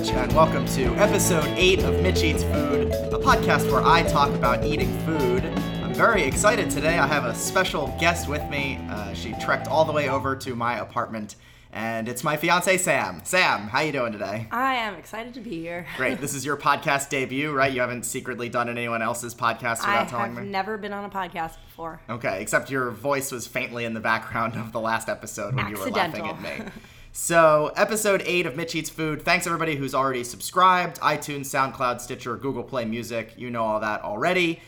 And welcome to episode 8 of Mitch Eats Food, a podcast where I talk about eating food. I'm very excited today. I have a special guest with me. Uh, she trekked all the way over to my apartment, and it's my fiance Sam. Sam, how you doing today? I am excited to be here. Great. This is your podcast debut, right? You haven't secretly done anyone else's podcast I without telling have me? never been on a podcast before. Okay, except your voice was faintly in the background of the last episode when you were laughing at me. So, episode 8 of Mitch Eats Food. Thanks everybody who's already subscribed iTunes, SoundCloud, Stitcher, Google Play Music. You know all that already.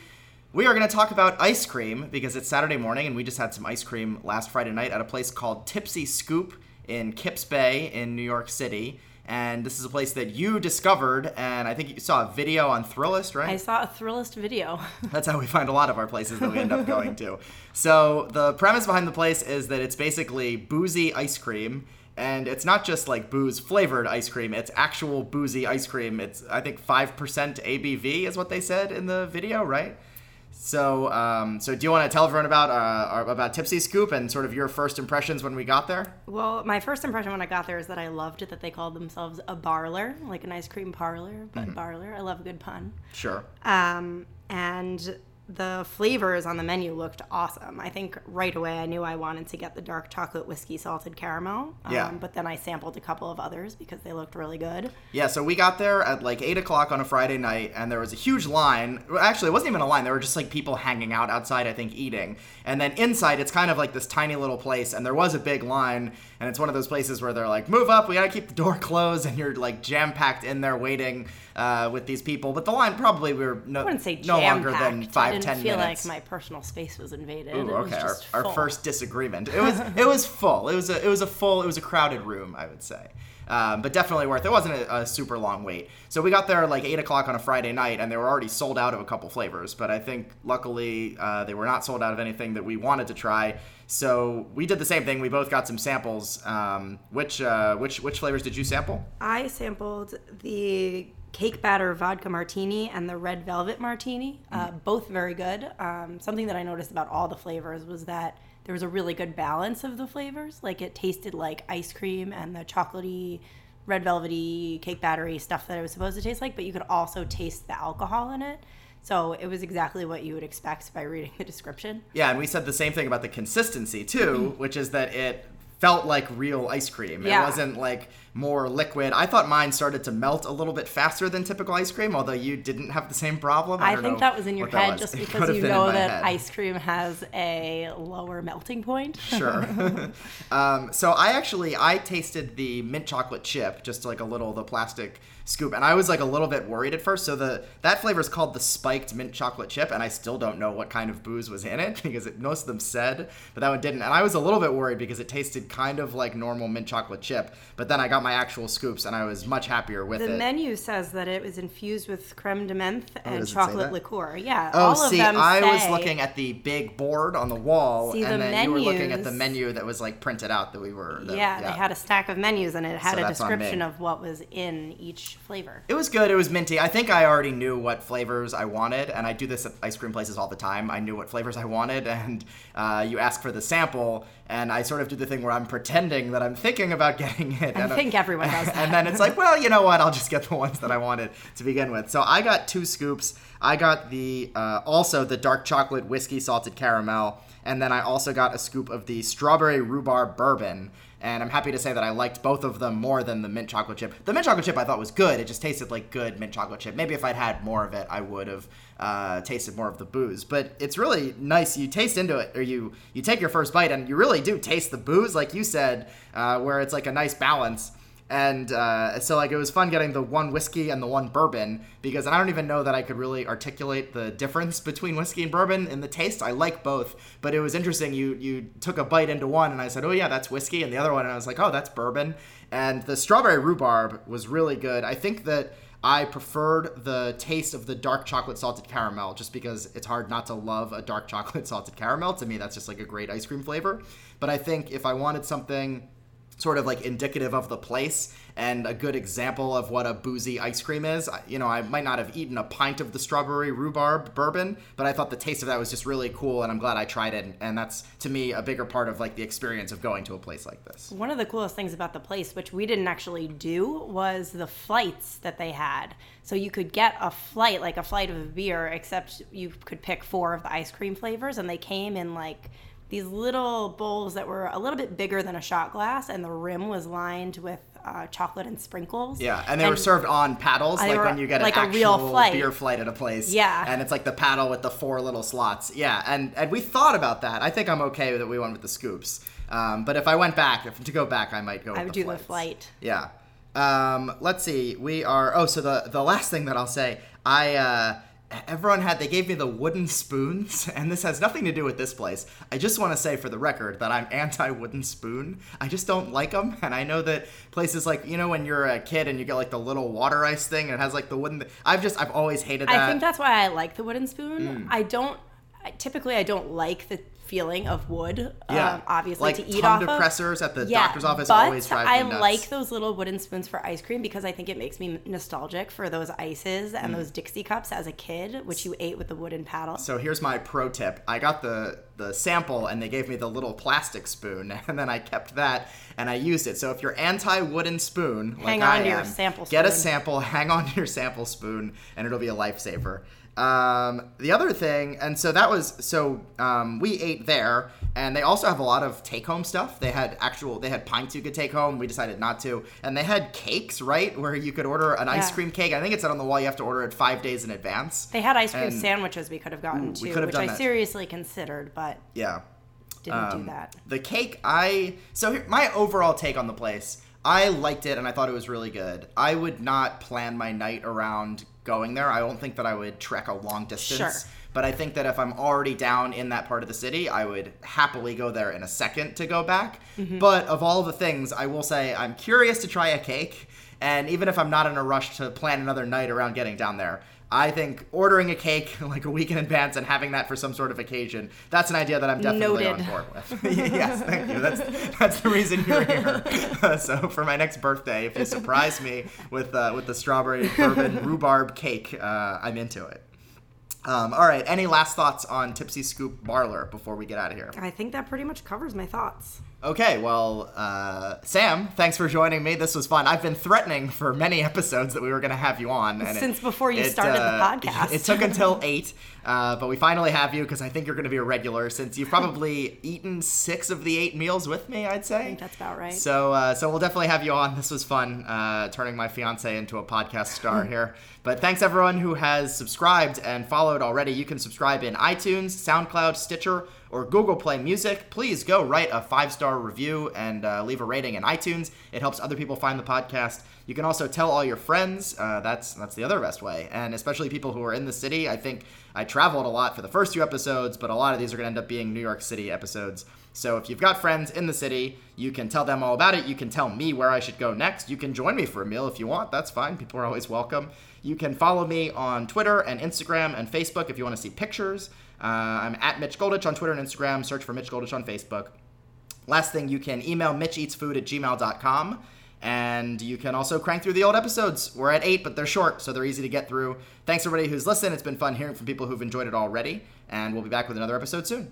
We are going to talk about ice cream because it's Saturday morning and we just had some ice cream last Friday night at a place called Tipsy Scoop in Kips Bay in New York City. And this is a place that you discovered, and I think you saw a video on Thrillist, right? I saw a Thrillist video. That's how we find a lot of our places that we end up going to. So the premise behind the place is that it's basically boozy ice cream, and it's not just like booze flavored ice cream. It's actual boozy ice cream. It's I think five percent ABV is what they said in the video, right? So, um, so do you want to tell everyone about uh, about Tipsy Scoop and sort of your first impressions when we got there? well, my first impression when I got there is that I loved it that they called themselves a barlour, like an ice cream parlor, but Mm-hmm. barlour. I love a good pun. Sure. Um, and the flavors on the menu looked awesome. I think right away I knew I wanted to get the dark chocolate whiskey salted caramel. Um, Yeah. But then I sampled a couple of others because they looked really good. Yeah, so we got there at like 8 o'clock on a Friday night, and there was a huge line. Actually, it wasn't even a line. There were just like people hanging out outside, I think, eating. And then inside, it's kind of like this tiny little place, and there was a big line. And it's one of those places where they're like, move up, we gotta keep the door closed, and you're like jam packed in there waiting uh, with these people. But the line probably we were no, I wouldn't say no longer than five, ten feel minutes. like my personal space was invaded. Ooh, It was okay, our, our first disagreement. It was it was full. It was a it was a full. It was a crowded room, I would say. Um, but definitely worth. It wasn't a, a super long wait. So we got there like eight o'clock on a Friday night, and they were already sold out of a couple flavors. But I think luckily uh, they were not sold out of anything that we wanted to try. So we did the same thing. We both got some samples. Um, which uh, which which flavors did you sample? I sampled the cake batter vodka martini and the red velvet martini, uh, both very good. Um, something that I noticed about all the flavors was that there was a really good balance of the flavors. Like it tasted like ice cream and the chocolatey, red velvety cake battery stuff that it was supposed to taste like, but you could also taste the alcohol in it. So it was exactly what you would expect by reading the description. Yeah, and we said the same thing about the consistency too, which is that it felt like real ice cream. It wasn't like more liquid. I thought mine started to melt a little bit faster than typical ice cream, although you didn't have the same problem. I, I think that was in your head just because you know that head. ice cream has a lower melting point. Sure. um, so I actually I tasted the mint chocolate chip, just like a little the plastic scoop, and I was like a little bit worried at first. So the that flavor is called the spiked mint chocolate chip, and I still don't know what kind of booze was in it because it, most of them said, but that one didn't. And I was a little bit worried because it tasted kind of like normal mint chocolate chip. But then I got my actual scoops, and I was much happier with The it. The menu says that it was infused with creme de menthe and Oh, does chocolate liqueur. Yeah, Oh, all see, of them I was looking at the big board on the wall, See, and the then you were looking at the menu that was like printed out that we were. that- yeah, they had a stack of menus and it had So a that's on me. description of what was in each flavor. It was good. It was minty. I think I already knew what flavors I wanted, and I do this at ice cream places all the time. I knew what flavors I wanted, and uh, you ask for the sample, and I sort of do the thing where I'm pretending that I'm thinking about getting it. I and think everyone does that. And then it's like, well, you know what? I'll just get the ones that I wanted to begin with. So I got two scoops. I got the uh, also the dark chocolate whiskey salted caramel, and then I also got a scoop of the strawberry rhubarb bourbon. And I'm happy to say that I liked both of them more than the mint chocolate chip. The mint chocolate chip I thought was good. It just tasted like good mint chocolate chip. Maybe if I'd had more of it, I would have uh, tasted more of the booze. But it's really nice. You taste into it, or you you take your first bite, and you really do taste the booze, like you said, uh, where it's like a nice balance. And uh, so, like, it was fun getting the one whiskey and the one bourbon because I don't even know that I could really articulate the difference between whiskey and bourbon in the taste. I like both, but it was interesting. You you took a bite into one, and I said, "Oh yeah, that's whiskey," and the other one, and I was like, "Oh, that's bourbon." And the strawberry rhubarb was really good. I think that I preferred the taste of the dark chocolate salted caramel just because it's hard not to love a dark chocolate salted caramel. To me, that's just like a great ice cream flavor. But I think if I wanted something sort of like indicative of the place and a good example of what a boozy ice cream is. You know, I might not have eaten a pint of the strawberry rhubarb bourbon, but I thought the taste of that was just really cool, and I'm glad I tried it. And that's to me a bigger part of like the experience of going to a place like this. One of the coolest things about the place, which we didn't actually do, was the flights that they had. So you could get a flight, like a flight of a beer, except you could pick four of the ice cream flavors, and they came in like these little bowls that were a little bit bigger than a shot glass, and the rim was lined with uh, chocolate and sprinkles. Yeah, and they were served on paddles, like were when you get like an a actual real flight. beer flight at a place. Yeah. and it's like the paddle with the four little slots. Yeah, and and we thought about that. I think I'm okay that we went with the scoops. Um, but if I went back, if to go back, I might go. With I would the do the flight. Yeah. Um, let's see. We are. Oh, so the the last thing that I'll say, I uh, everyone had. They gave me the wooden spoons, and this has nothing to do with this place. I just want to say for the record that I'm anti wooden spoon. I just don't like them, and I know that places like you know when you're a kid and you get like the little water ice thing, and it has like the wooden. I've just I've always hated that. I think that's why I like the wooden spoon. Mm. I don't. I- Typically, I don't like the feeling of wood. yeah, um, obviously like to eat off of. depressors at the Yeah, doctor's office but always drive me I like those little wooden spoons for ice cream because I think it makes me nostalgic for those ices Mm. and those Dixie cups as a kid, which you ate with the wooden paddle. So here's my pro tip. I got the the sample and they gave me the little plastic spoon and then I kept that and I used it. So if you're anti wooden spoon, like Hang I on to your am, sample get a sample, hang on to your sample spoon, and it'll be a lifesaver. Um, the other thing, and so that was so um, we ate there, and they also have a lot of take home stuff. They had actual, they had pints you could take home. We decided not to, and they had cakes, right, where you could order an ice cream cake. I think it said on the wall you have to order it five days in advance. They had ice cream And- sandwiches we could have gotten Ooh, too, which I that. seriously considered, but Yeah. didn't do Um, that. The cake, I so here, my overall take on the place, I liked it and I thought it was really good. I would not plan my night around going there. I don't think that I would trek a long distance. Sure. But I think that if I'm already down in that part of the city, I would happily go there in a second to go back. Mm-hmm. But of all the things, I will say I'm curious to try a cake. And even if I'm not in a rush to plan another night around getting down there, I think ordering a cake like a week in advance and having that for some sort of occasion, that's an idea that I'm definitely Noted. on board with. yes, thank you. That's that's the reason you're here. so for my next birthday, if you surprise me with uh, with the strawberry bourbon rhubarb cake, uh, I'm into it. Um, all right. Any last thoughts on Tipsy Scoop Barlour before we get out of here? I think that pretty much covers my thoughts. Okay, well, uh, Sam, thanks for joining me. This was fun. I've been threatening for many episodes that we were going to have you on. And Since before you started the uh, podcast. It took until eight, uh, but we finally have you because I think you're going to be a regular since you've probably eaten six of the eight meals with me, I'd say. I think that's about right. So, uh, so we'll definitely have you on. This was fun, uh, turning my fiance into a podcast star here. But thanks everyone who has subscribed and followed already. You can subscribe in iTunes, SoundCloud, Stitcher, or Google Play Music. Please go write a five star review and uh, leave a rating in iTunes. It helps other people find the podcast. You can also tell all your friends. Uh, that's that's the other best way, and especially people who are in the city. I think I traveled a lot for the first two episodes, but a lot of these are going to end up being New York City episodes. So if you've got friends in the city, you can tell them all about it. You can tell me where I should go next. You can join me for a meal if you want. That's fine. People are always welcome. You can follow me on Twitter and Instagram and Facebook if you want to see pictures. Uh, I'm at Mitch Goldich on Twitter and Instagram. Search for Mitch Goldich on Facebook. Last thing, you can email mitcheatsfood at gmail.com. And you can also crank through the old episodes. We're at eight, but they're short, so they're easy to get through. Thanks, everybody who's listened. It's been fun hearing from people who've enjoyed it already. And we'll be back with another episode soon.